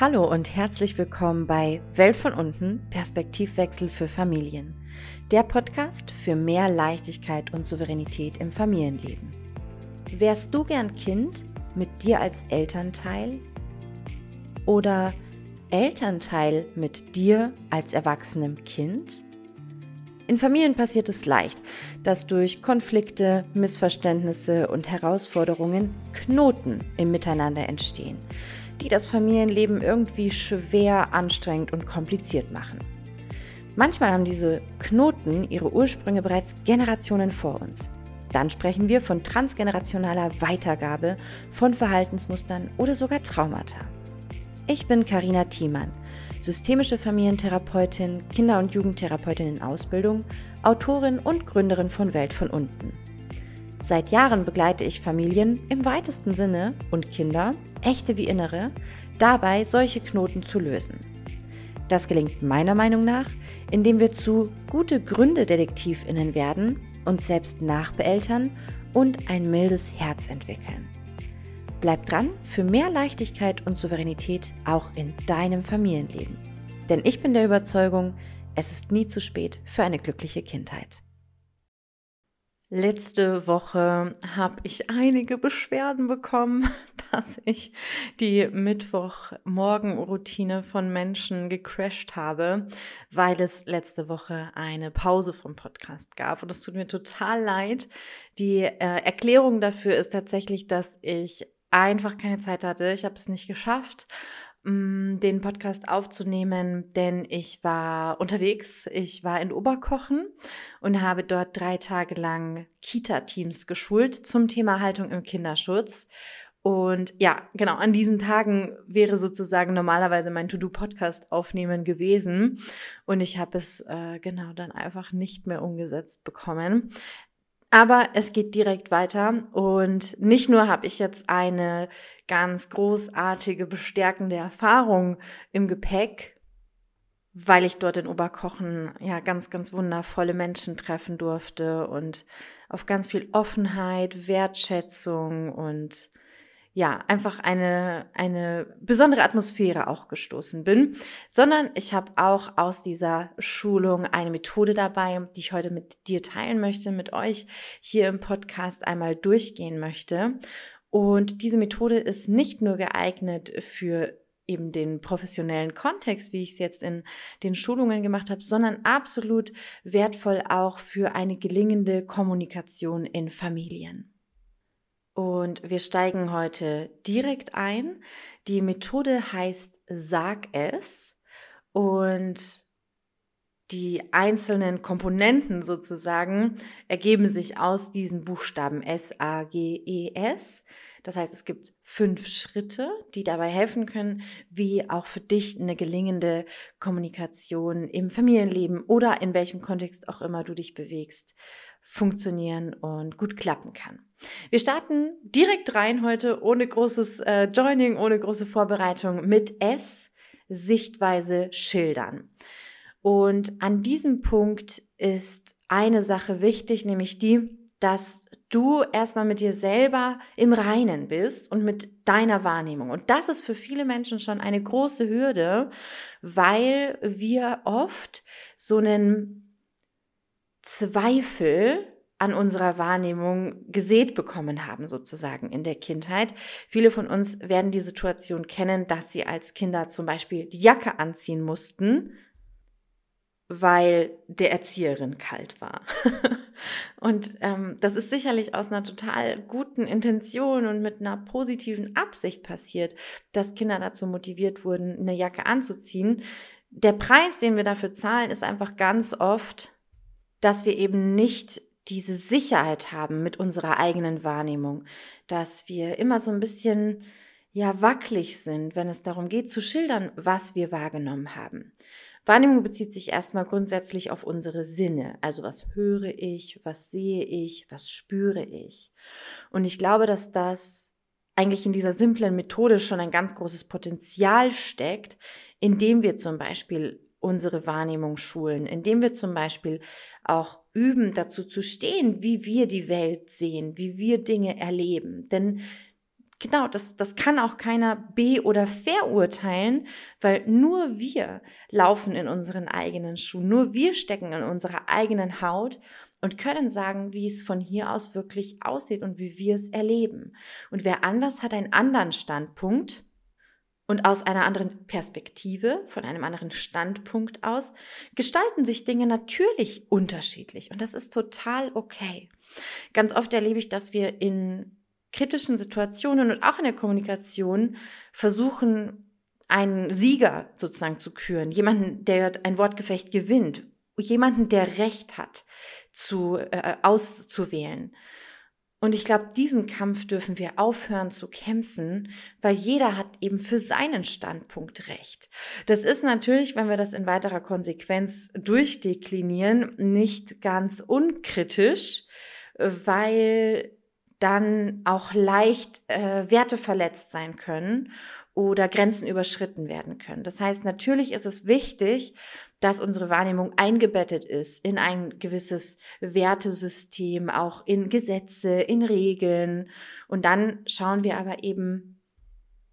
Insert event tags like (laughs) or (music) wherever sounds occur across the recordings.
Hallo und herzlich willkommen bei Welt von unten, Perspektivwechsel für Familien. Der Podcast für mehr Leichtigkeit und Souveränität im Familienleben. Wärst du gern Kind mit dir als Elternteil? Oder Elternteil mit dir als erwachsenem Kind? In Familien passiert es leicht, dass durch Konflikte, Missverständnisse und Herausforderungen Knoten im Miteinander entstehen die das Familienleben irgendwie schwer, anstrengend und kompliziert machen. Manchmal haben diese Knoten ihre Ursprünge bereits Generationen vor uns. Dann sprechen wir von transgenerationaler Weitergabe von Verhaltensmustern oder sogar Traumata. Ich bin Karina Thiemann, systemische Familientherapeutin, Kinder- und Jugendtherapeutin in Ausbildung, Autorin und Gründerin von Welt von unten. Seit Jahren begleite ich Familien im weitesten Sinne und Kinder, echte wie innere, dabei solche Knoten zu lösen. Das gelingt meiner Meinung nach, indem wir zu gute Gründe-Detektivinnen werden, uns selbst nachbeeltern und ein mildes Herz entwickeln. Bleib dran für mehr Leichtigkeit und Souveränität auch in deinem Familienleben. Denn ich bin der Überzeugung, es ist nie zu spät für eine glückliche Kindheit. Letzte Woche habe ich einige Beschwerden bekommen, (laughs) dass ich die Mittwochmorgenroutine von Menschen gecrashed habe, weil es letzte Woche eine Pause vom Podcast gab. Und es tut mir total leid. Die äh, Erklärung dafür ist tatsächlich, dass ich einfach keine Zeit hatte. Ich habe es nicht geschafft den Podcast aufzunehmen, denn ich war unterwegs. Ich war in Oberkochen und habe dort drei Tage lang Kita-Teams geschult zum Thema Haltung im Kinderschutz. Und ja, genau, an diesen Tagen wäre sozusagen normalerweise mein To-Do-Podcast aufnehmen gewesen. Und ich habe es äh, genau dann einfach nicht mehr umgesetzt bekommen. Aber es geht direkt weiter. Und nicht nur habe ich jetzt eine ganz großartige, bestärkende Erfahrung im Gepäck, weil ich dort in Oberkochen ja ganz, ganz wundervolle Menschen treffen durfte und auf ganz viel Offenheit, Wertschätzung und ja, einfach eine, eine besondere Atmosphäre auch gestoßen bin, sondern ich habe auch aus dieser Schulung eine Methode dabei, die ich heute mit dir teilen möchte, mit euch hier im Podcast einmal durchgehen möchte. Und diese Methode ist nicht nur geeignet für eben den professionellen Kontext, wie ich es jetzt in den Schulungen gemacht habe, sondern absolut wertvoll auch für eine gelingende Kommunikation in Familien. Und wir steigen heute direkt ein. Die Methode heißt Sag es und die einzelnen Komponenten sozusagen ergeben sich aus diesen Buchstaben S, A, G, E, S. Das heißt, es gibt fünf Schritte, die dabei helfen können, wie auch für dich eine gelingende Kommunikation im Familienleben oder in welchem Kontext auch immer du dich bewegst, funktionieren und gut klappen kann. Wir starten direkt rein heute ohne großes äh, Joining, ohne große Vorbereitung mit S, Sichtweise schildern. Und an diesem Punkt ist eine Sache wichtig, nämlich die, dass du erstmal mit dir selber im Reinen bist und mit deiner Wahrnehmung. Und das ist für viele Menschen schon eine große Hürde, weil wir oft so einen Zweifel an unserer Wahrnehmung gesät bekommen haben, sozusagen in der Kindheit. Viele von uns werden die Situation kennen, dass sie als Kinder zum Beispiel die Jacke anziehen mussten, weil der Erzieherin kalt war. (laughs) und ähm, das ist sicherlich aus einer total guten Intention und mit einer positiven Absicht passiert, dass Kinder dazu motiviert wurden, eine Jacke anzuziehen. Der Preis, den wir dafür zahlen, ist einfach ganz oft, dass wir eben nicht diese Sicherheit haben mit unserer eigenen Wahrnehmung, dass wir immer so ein bisschen ja wackelig sind, wenn es darum geht zu schildern, was wir wahrgenommen haben. Wahrnehmung bezieht sich erstmal grundsätzlich auf unsere Sinne. Also was höre ich, was sehe ich, was spüre ich. Und ich glaube, dass das eigentlich in dieser simplen Methode schon ein ganz großes Potenzial steckt, indem wir zum Beispiel unsere Wahrnehmung schulen, indem wir zum Beispiel auch üben, dazu zu stehen, wie wir die Welt sehen, wie wir Dinge erleben. Denn genau, das, das kann auch keiner be- oder verurteilen, weil nur wir laufen in unseren eigenen Schuhen, nur wir stecken in unserer eigenen Haut und können sagen, wie es von hier aus wirklich aussieht und wie wir es erleben. Und wer anders hat einen anderen Standpunkt und aus einer anderen Perspektive, von einem anderen Standpunkt aus, gestalten sich Dinge natürlich unterschiedlich und das ist total okay. Ganz oft erlebe ich, dass wir in kritischen Situationen und auch in der Kommunikation versuchen, einen Sieger sozusagen zu küren, jemanden, der ein Wortgefecht gewinnt, jemanden, der Recht hat, zu, äh, auszuwählen. Und ich glaube, diesen Kampf dürfen wir aufhören zu kämpfen, weil jeder hat eben für seinen Standpunkt Recht. Das ist natürlich, wenn wir das in weiterer Konsequenz durchdeklinieren, nicht ganz unkritisch, weil dann auch leicht äh, Werte verletzt sein können oder Grenzen überschritten werden können. Das heißt, natürlich ist es wichtig, dass unsere Wahrnehmung eingebettet ist in ein gewisses Wertesystem, auch in Gesetze, in Regeln. Und dann schauen wir aber eben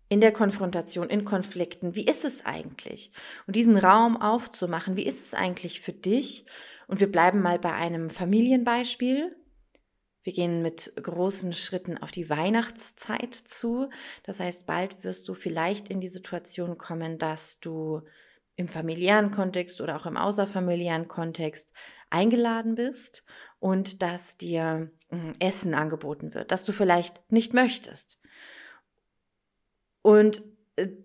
in der Konfrontation, in Konflikten, wie ist es eigentlich? Und diesen Raum aufzumachen, wie ist es eigentlich für dich? Und wir bleiben mal bei einem Familienbeispiel. Wir gehen mit großen Schritten auf die Weihnachtszeit zu. Das heißt, bald wirst du vielleicht in die Situation kommen, dass du im familiären Kontext oder auch im außerfamiliären Kontext eingeladen bist und dass dir hm, Essen angeboten wird, das du vielleicht nicht möchtest. Und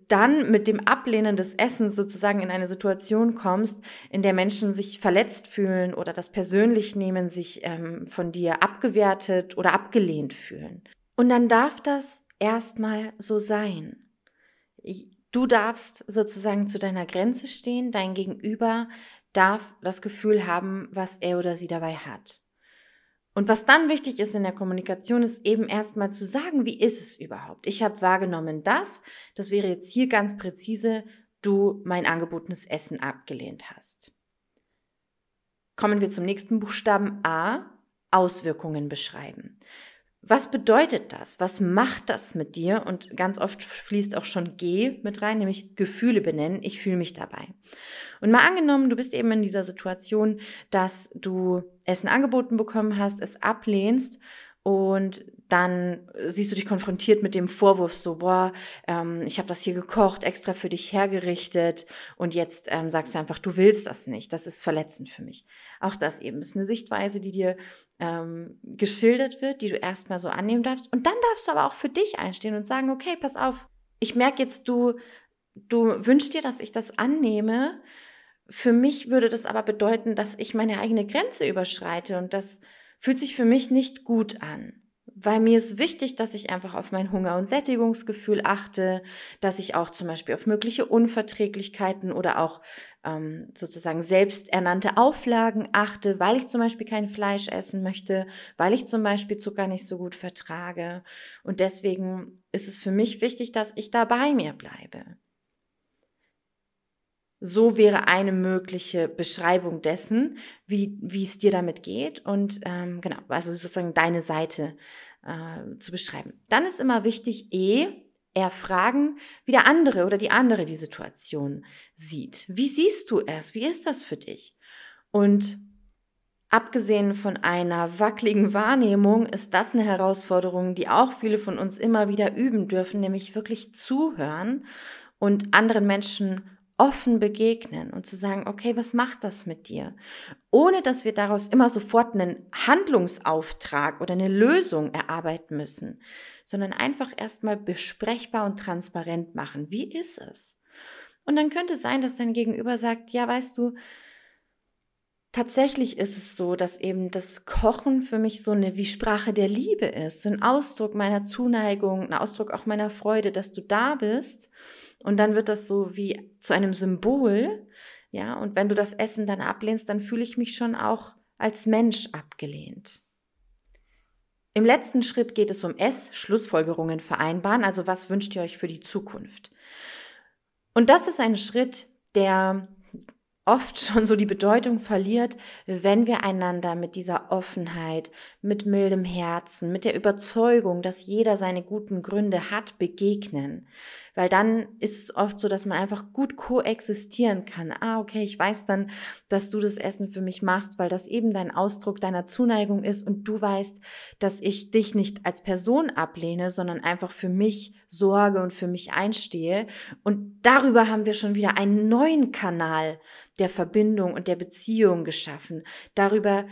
dann mit dem Ablehnen des Essens sozusagen in eine Situation kommst, in der Menschen sich verletzt fühlen oder das persönlich nehmen, sich ähm, von dir abgewertet oder abgelehnt fühlen. Und dann darf das erstmal so sein. Du darfst sozusagen zu deiner Grenze stehen, dein Gegenüber darf das Gefühl haben, was er oder sie dabei hat. Und was dann wichtig ist in der Kommunikation, ist eben erstmal zu sagen, wie ist es überhaupt? Ich habe wahrgenommen das, das wäre jetzt hier ganz präzise, du mein angebotenes Essen abgelehnt hast. Kommen wir zum nächsten Buchstaben A, Auswirkungen beschreiben. Was bedeutet das? Was macht das mit dir? Und ganz oft fließt auch schon G mit rein, nämlich Gefühle benennen. Ich fühle mich dabei. Und mal angenommen, du bist eben in dieser Situation, dass du Essen angeboten bekommen hast, es ablehnst und dann siehst du dich konfrontiert mit dem Vorwurf so, boah, ähm, ich habe das hier gekocht, extra für dich hergerichtet und jetzt ähm, sagst du einfach, du willst das nicht, das ist verletzend für mich. Auch das eben ist eine Sichtweise, die dir ähm, geschildert wird, die du erstmal so annehmen darfst und dann darfst du aber auch für dich einstehen und sagen, okay, pass auf, ich merke jetzt, du, du wünschst dir, dass ich das annehme. Für mich würde das aber bedeuten, dass ich meine eigene Grenze überschreite und das fühlt sich für mich nicht gut an. Weil mir ist wichtig, dass ich einfach auf mein Hunger- und Sättigungsgefühl achte, dass ich auch zum Beispiel auf mögliche Unverträglichkeiten oder auch ähm, sozusagen selbsternannte Auflagen achte, weil ich zum Beispiel kein Fleisch essen möchte, weil ich zum Beispiel Zucker nicht so gut vertrage. Und deswegen ist es für mich wichtig, dass ich da bei mir bleibe. So wäre eine mögliche Beschreibung dessen, wie, wie es dir damit geht und ähm, genau, also sozusagen deine Seite äh, zu beschreiben. Dann ist immer wichtig, eh, erfragen, wie der andere oder die andere die Situation sieht. Wie siehst du es? Wie ist das für dich? Und abgesehen von einer wackeligen Wahrnehmung ist das eine Herausforderung, die auch viele von uns immer wieder üben dürfen, nämlich wirklich zuhören und anderen Menschen offen begegnen und zu sagen, okay, was macht das mit dir? Ohne dass wir daraus immer sofort einen Handlungsauftrag oder eine Lösung erarbeiten müssen, sondern einfach erstmal besprechbar und transparent machen. Wie ist es? Und dann könnte es sein, dass dein Gegenüber sagt, ja, weißt du, tatsächlich ist es so, dass eben das Kochen für mich so eine wie Sprache der Liebe ist, so ein Ausdruck meiner Zuneigung, ein Ausdruck auch meiner Freude, dass du da bist und dann wird das so wie zu einem Symbol. Ja, und wenn du das Essen dann ablehnst, dann fühle ich mich schon auch als Mensch abgelehnt. Im letzten Schritt geht es um S, Schlussfolgerungen vereinbaren, also was wünscht ihr euch für die Zukunft? Und das ist ein Schritt, der oft schon so die Bedeutung verliert, wenn wir einander mit dieser Offenheit, mit mildem Herzen, mit der Überzeugung, dass jeder seine guten Gründe hat, begegnen. Weil dann ist es oft so, dass man einfach gut koexistieren kann. Ah, okay, ich weiß dann, dass du das Essen für mich machst, weil das eben dein Ausdruck deiner Zuneigung ist und du weißt, dass ich dich nicht als Person ablehne, sondern einfach für mich sorge und für mich einstehe. Und darüber haben wir schon wieder einen neuen Kanal der Verbindung und der Beziehung geschaffen. Darüber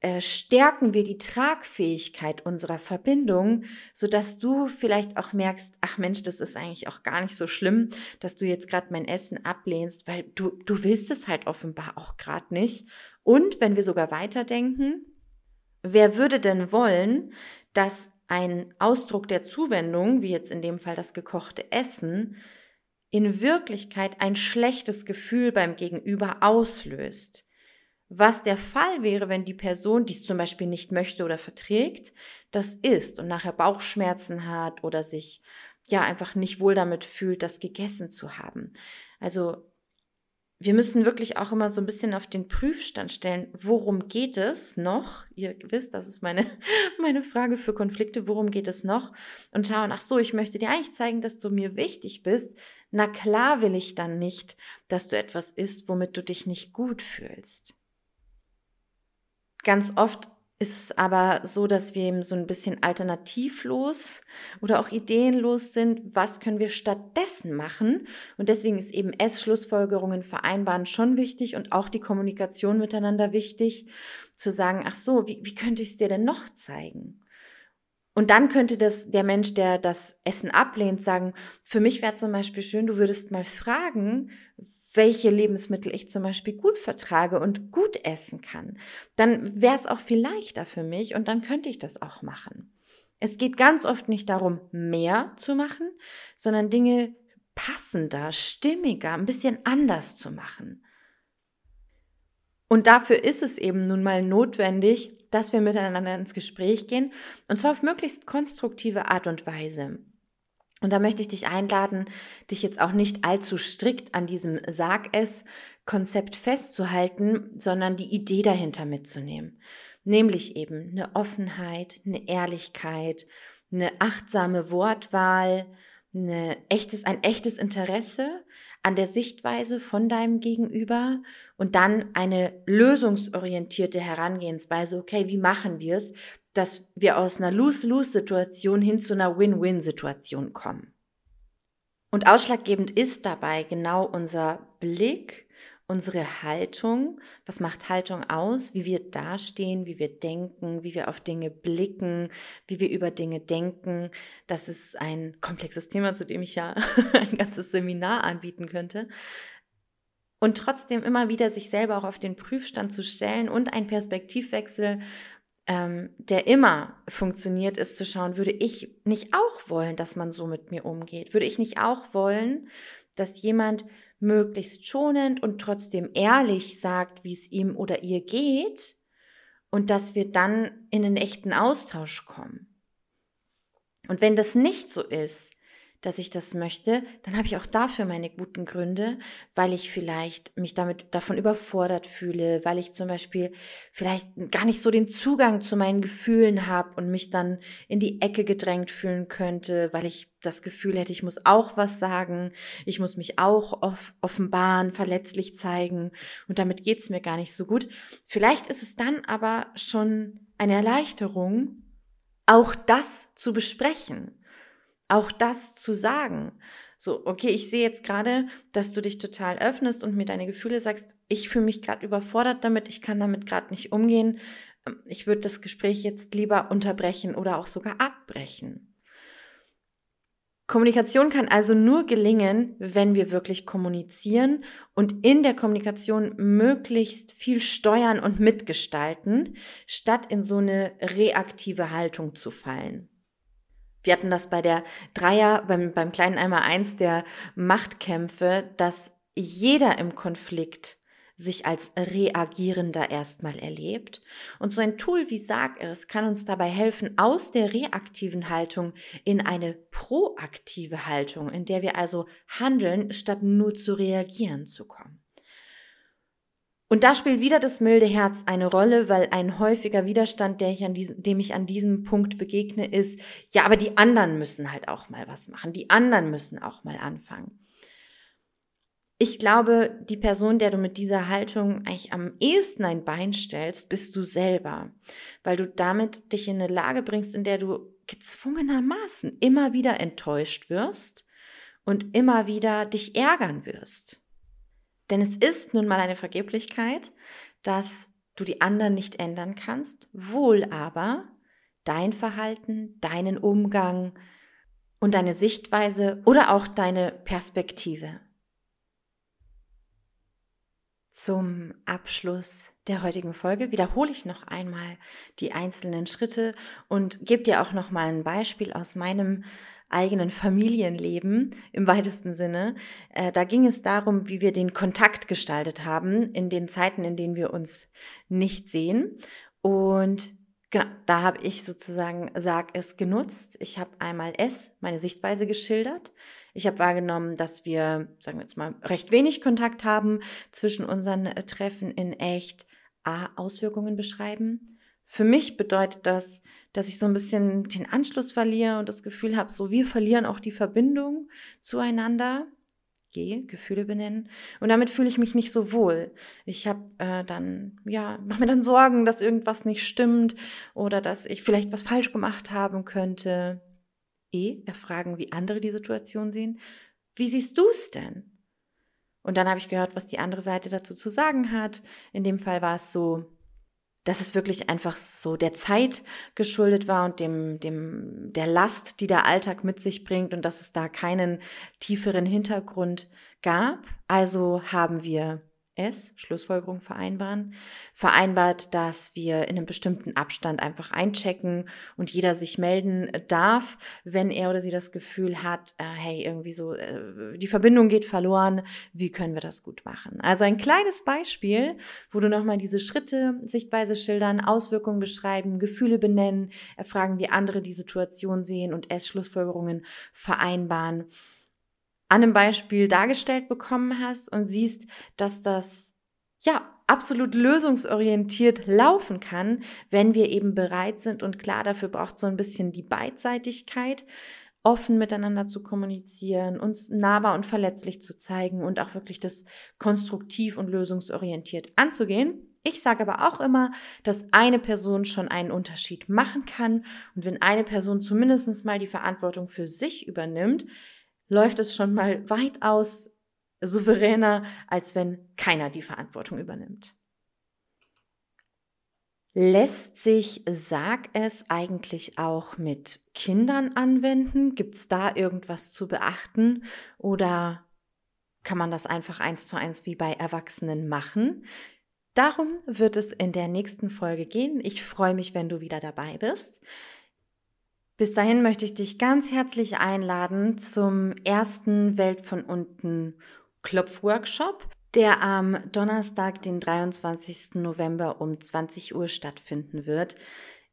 äh, stärken wir die Tragfähigkeit unserer Verbindung, so dass du vielleicht auch merkst, ach Mensch, das ist eigentlich auch gar nicht so schlimm, dass du jetzt gerade mein Essen ablehnst, weil du du willst es halt offenbar auch gerade nicht. Und wenn wir sogar weiterdenken, wer würde denn wollen, dass ein Ausdruck der Zuwendung, wie jetzt in dem Fall das gekochte Essen, in Wirklichkeit ein schlechtes Gefühl beim Gegenüber auslöst. Was der Fall wäre, wenn die Person, die es zum Beispiel nicht möchte oder verträgt, das isst und nachher Bauchschmerzen hat oder sich ja einfach nicht wohl damit fühlt, das gegessen zu haben. Also wir müssen wirklich auch immer so ein bisschen auf den Prüfstand stellen, worum geht es noch? Ihr wisst, das ist meine, (laughs) meine Frage für Konflikte, worum geht es noch? Und schauen, ach so, ich möchte dir eigentlich zeigen, dass du mir wichtig bist. Na klar will ich dann nicht, dass du etwas isst, womit du dich nicht gut fühlst. Ganz oft ist es aber so, dass wir eben so ein bisschen alternativlos oder auch ideenlos sind. Was können wir stattdessen machen? Und deswegen ist eben S-Schlussfolgerungen vereinbaren schon wichtig und auch die Kommunikation miteinander wichtig, zu sagen, ach so, wie, wie könnte ich es dir denn noch zeigen? Und dann könnte das der Mensch, der das Essen ablehnt, sagen, für mich wäre zum Beispiel schön, du würdest mal fragen, welche Lebensmittel ich zum Beispiel gut vertrage und gut essen kann, dann wäre es auch viel leichter für mich und dann könnte ich das auch machen. Es geht ganz oft nicht darum, mehr zu machen, sondern Dinge passender, stimmiger, ein bisschen anders zu machen. Und dafür ist es eben nun mal notwendig, dass wir miteinander ins Gespräch gehen und zwar auf möglichst konstruktive Art und Weise. Und da möchte ich dich einladen, dich jetzt auch nicht allzu strikt an diesem Sag es Konzept festzuhalten, sondern die Idee dahinter mitzunehmen. Nämlich eben eine Offenheit, eine Ehrlichkeit, eine achtsame Wortwahl, eine echtes, ein echtes Interesse an der Sichtweise von deinem Gegenüber und dann eine lösungsorientierte Herangehensweise. Okay, wie machen wir es? Dass wir aus einer Lose-Lose-Situation hin zu einer Win-Win-Situation kommen. Und ausschlaggebend ist dabei genau unser Blick, unsere Haltung. Was macht Haltung aus? Wie wir dastehen, wie wir denken, wie wir auf Dinge blicken, wie wir über Dinge denken. Das ist ein komplexes Thema, zu dem ich ja (laughs) ein ganzes Seminar anbieten könnte. Und trotzdem immer wieder sich selber auch auf den Prüfstand zu stellen und ein Perspektivwechsel ähm, der immer funktioniert, ist zu schauen, würde ich nicht auch wollen, dass man so mit mir umgeht? Würde ich nicht auch wollen, dass jemand möglichst schonend und trotzdem ehrlich sagt, wie es ihm oder ihr geht und dass wir dann in einen echten Austausch kommen? Und wenn das nicht so ist, dass ich das möchte, dann habe ich auch dafür meine guten Gründe, weil ich vielleicht mich damit davon überfordert fühle, weil ich zum Beispiel vielleicht gar nicht so den Zugang zu meinen Gefühlen habe und mich dann in die Ecke gedrängt fühlen könnte, weil ich das Gefühl hätte, ich muss auch was sagen, ich muss mich auch off offenbaren, verletzlich zeigen und damit geht's mir gar nicht so gut. Vielleicht ist es dann aber schon eine Erleichterung, auch das zu besprechen auch das zu sagen. So, okay, ich sehe jetzt gerade, dass du dich total öffnest und mir deine Gefühle sagst, ich fühle mich gerade überfordert damit, ich kann damit gerade nicht umgehen. Ähm, ich würde das Gespräch jetzt lieber unterbrechen oder auch sogar abbrechen. Kommunikation kann also nur gelingen, wenn wir wirklich kommunizieren und in der Kommunikation möglichst viel steuern und mitgestalten, statt in so eine reaktive Haltung zu fallen. Wir hatten das bei der Dreier, beim, beim kleinen Einmal eins der Machtkämpfe, dass jeder im Konflikt sich als reagierender erstmal erlebt. Und so ein Tool wie Sag es kann uns dabei helfen, aus der reaktiven Haltung in eine proaktive Haltung, in der wir also handeln, statt nur zu reagieren zu kommen. Und da spielt wieder das milde Herz eine Rolle, weil ein häufiger Widerstand, der ich an diesem, dem ich an diesem Punkt begegne, ist, ja, aber die anderen müssen halt auch mal was machen. Die anderen müssen auch mal anfangen. Ich glaube, die Person, der du mit dieser Haltung eigentlich am ehesten ein Bein stellst, bist du selber, weil du damit dich in eine Lage bringst, in der du gezwungenermaßen immer wieder enttäuscht wirst und immer wieder dich ärgern wirst. Denn es ist nun mal eine Vergeblichkeit, dass du die anderen nicht ändern kannst, wohl aber dein Verhalten, deinen Umgang und deine Sichtweise oder auch deine Perspektive. Zum Abschluss der heutigen Folge wiederhole ich noch einmal die einzelnen Schritte und gebe dir auch noch mal ein Beispiel aus meinem eigenen Familienleben im weitesten Sinne. Äh, da ging es darum, wie wir den Kontakt gestaltet haben in den Zeiten, in denen wir uns nicht sehen. Und genau, da habe ich sozusagen Sag es genutzt. Ich habe einmal es, meine Sichtweise geschildert. Ich habe wahrgenommen, dass wir, sagen wir jetzt mal, recht wenig Kontakt haben zwischen unseren äh, Treffen in echt. A, Auswirkungen beschreiben. Für mich bedeutet das, dass ich so ein bisschen den Anschluss verliere und das Gefühl habe, so wir verlieren auch die Verbindung zueinander. G, Gefühle benennen. Und damit fühle ich mich nicht so wohl. Ich habe äh, dann, ja, mache mir dann Sorgen, dass irgendwas nicht stimmt oder dass ich vielleicht was falsch gemacht haben könnte. E, erfragen, wie andere die Situation sehen. Wie siehst du es denn? Und dann habe ich gehört, was die andere Seite dazu zu sagen hat. In dem Fall war es so, dass es wirklich einfach so der Zeit geschuldet war und dem, dem, der Last, die der Alltag mit sich bringt und dass es da keinen tieferen Hintergrund gab. Also haben wir S, Schlussfolgerung vereinbaren, vereinbart, dass wir in einem bestimmten Abstand einfach einchecken und jeder sich melden darf, wenn er oder sie das Gefühl hat, äh, hey, irgendwie so, äh, die Verbindung geht verloren, wie können wir das gut machen? Also ein kleines Beispiel, wo du nochmal diese Schritte, Sichtweise schildern, Auswirkungen beschreiben, Gefühle benennen, erfragen, wie andere die Situation sehen und S, Schlussfolgerungen vereinbaren an einem Beispiel dargestellt bekommen hast und siehst, dass das ja absolut lösungsorientiert laufen kann, wenn wir eben bereit sind und klar dafür braucht so ein bisschen die Beidseitigkeit, offen miteinander zu kommunizieren, uns nahbar und verletzlich zu zeigen und auch wirklich das konstruktiv und lösungsorientiert anzugehen. Ich sage aber auch immer, dass eine Person schon einen Unterschied machen kann und wenn eine Person zumindest mal die Verantwortung für sich übernimmt, läuft es schon mal weitaus souveräner, als wenn keiner die Verantwortung übernimmt. Lässt sich Sag es eigentlich auch mit Kindern anwenden? Gibt es da irgendwas zu beachten oder kann man das einfach eins zu eins wie bei Erwachsenen machen? Darum wird es in der nächsten Folge gehen. Ich freue mich, wenn du wieder dabei bist. Bis dahin möchte ich dich ganz herzlich einladen zum ersten Welt von unten Klopfworkshop, der am Donnerstag, den 23. November um 20 Uhr stattfinden wird.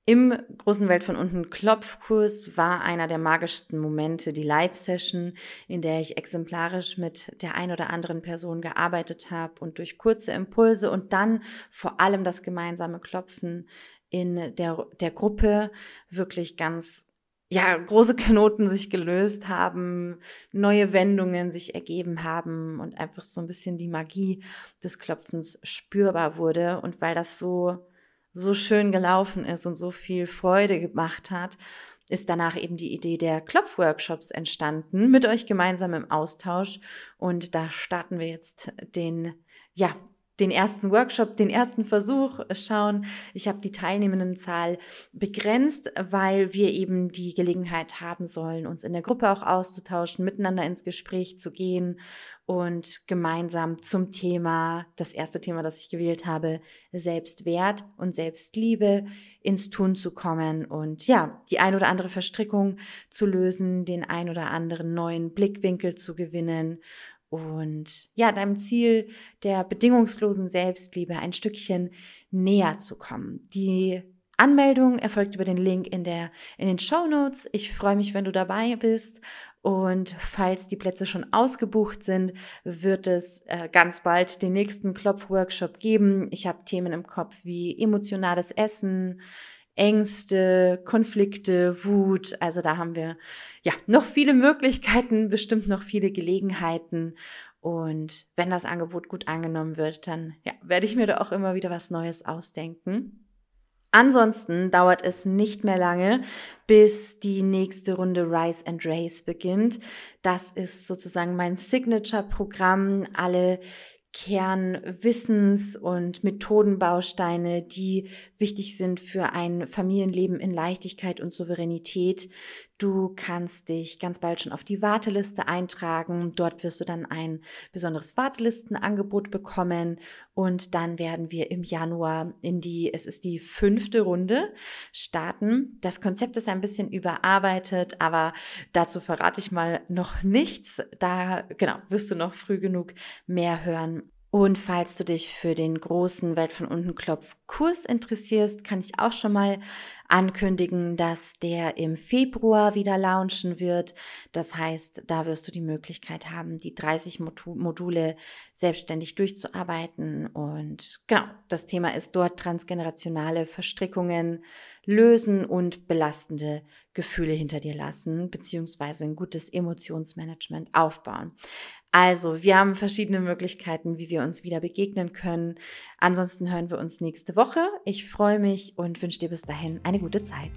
Im großen Welt von unten Klopfkurs war einer der magischsten Momente die Live-Session, in der ich exemplarisch mit der ein oder anderen Person gearbeitet habe und durch kurze Impulse und dann vor allem das gemeinsame Klopfen in der, der Gruppe wirklich ganz ja, große Knoten sich gelöst haben, neue Wendungen sich ergeben haben und einfach so ein bisschen die Magie des Klopfens spürbar wurde. Und weil das so, so schön gelaufen ist und so viel Freude gemacht hat, ist danach eben die Idee der Klopfworkshops entstanden, mit euch gemeinsam im Austausch. Und da starten wir jetzt den, ja, den ersten Workshop, den ersten Versuch schauen. Ich habe die Teilnehmendenzahl begrenzt, weil wir eben die Gelegenheit haben sollen, uns in der Gruppe auch auszutauschen, miteinander ins Gespräch zu gehen und gemeinsam zum Thema, das erste Thema, das ich gewählt habe, Selbstwert und Selbstliebe ins Tun zu kommen und ja, die ein oder andere Verstrickung zu lösen, den ein oder anderen neuen Blickwinkel zu gewinnen und ja, deinem Ziel der bedingungslosen Selbstliebe ein Stückchen näher zu kommen. Die Anmeldung erfolgt über den Link in der in den Show Notes. Ich freue mich, wenn du dabei bist Und falls die Plätze schon ausgebucht sind, wird es äh, ganz bald den nächsten Klopfworkshop geben. Ich habe Themen im Kopf wie emotionales Essen, Ängste, Konflikte, Wut. Also da haben wir ja noch viele Möglichkeiten, bestimmt noch viele Gelegenheiten. Und wenn das Angebot gut angenommen wird, dann ja, werde ich mir da auch immer wieder was Neues ausdenken. Ansonsten dauert es nicht mehr lange, bis die nächste Runde Rise and Race beginnt. Das ist sozusagen mein Signature-Programm. Alle Kernwissens- und Methodenbausteine, die wichtig sind für ein Familienleben in Leichtigkeit und Souveränität. Du kannst dich ganz bald schon auf die Warteliste eintragen. Dort wirst du dann ein besonderes Wartelistenangebot bekommen und dann werden wir im Januar in die, es ist die fünfte Runde starten. Das Konzept ist ein bisschen überarbeitet, aber dazu verrate ich mal noch nichts. Da, genau, wirst du noch früh genug mehr hören. Und falls du dich für den großen Welt von unten Klopf Kurs interessierst, kann ich auch schon mal ankündigen, dass der im Februar wieder launchen wird. Das heißt, da wirst du die Möglichkeit haben, die 30 Module selbstständig durchzuarbeiten. Und genau, das Thema ist dort transgenerationale Verstrickungen lösen und belastende Gefühle hinter dir lassen, beziehungsweise ein gutes Emotionsmanagement aufbauen. Also, wir haben verschiedene Möglichkeiten, wie wir uns wieder begegnen können. Ansonsten hören wir uns nächste Woche. Ich freue mich und wünsche dir bis dahin eine gute Zeit.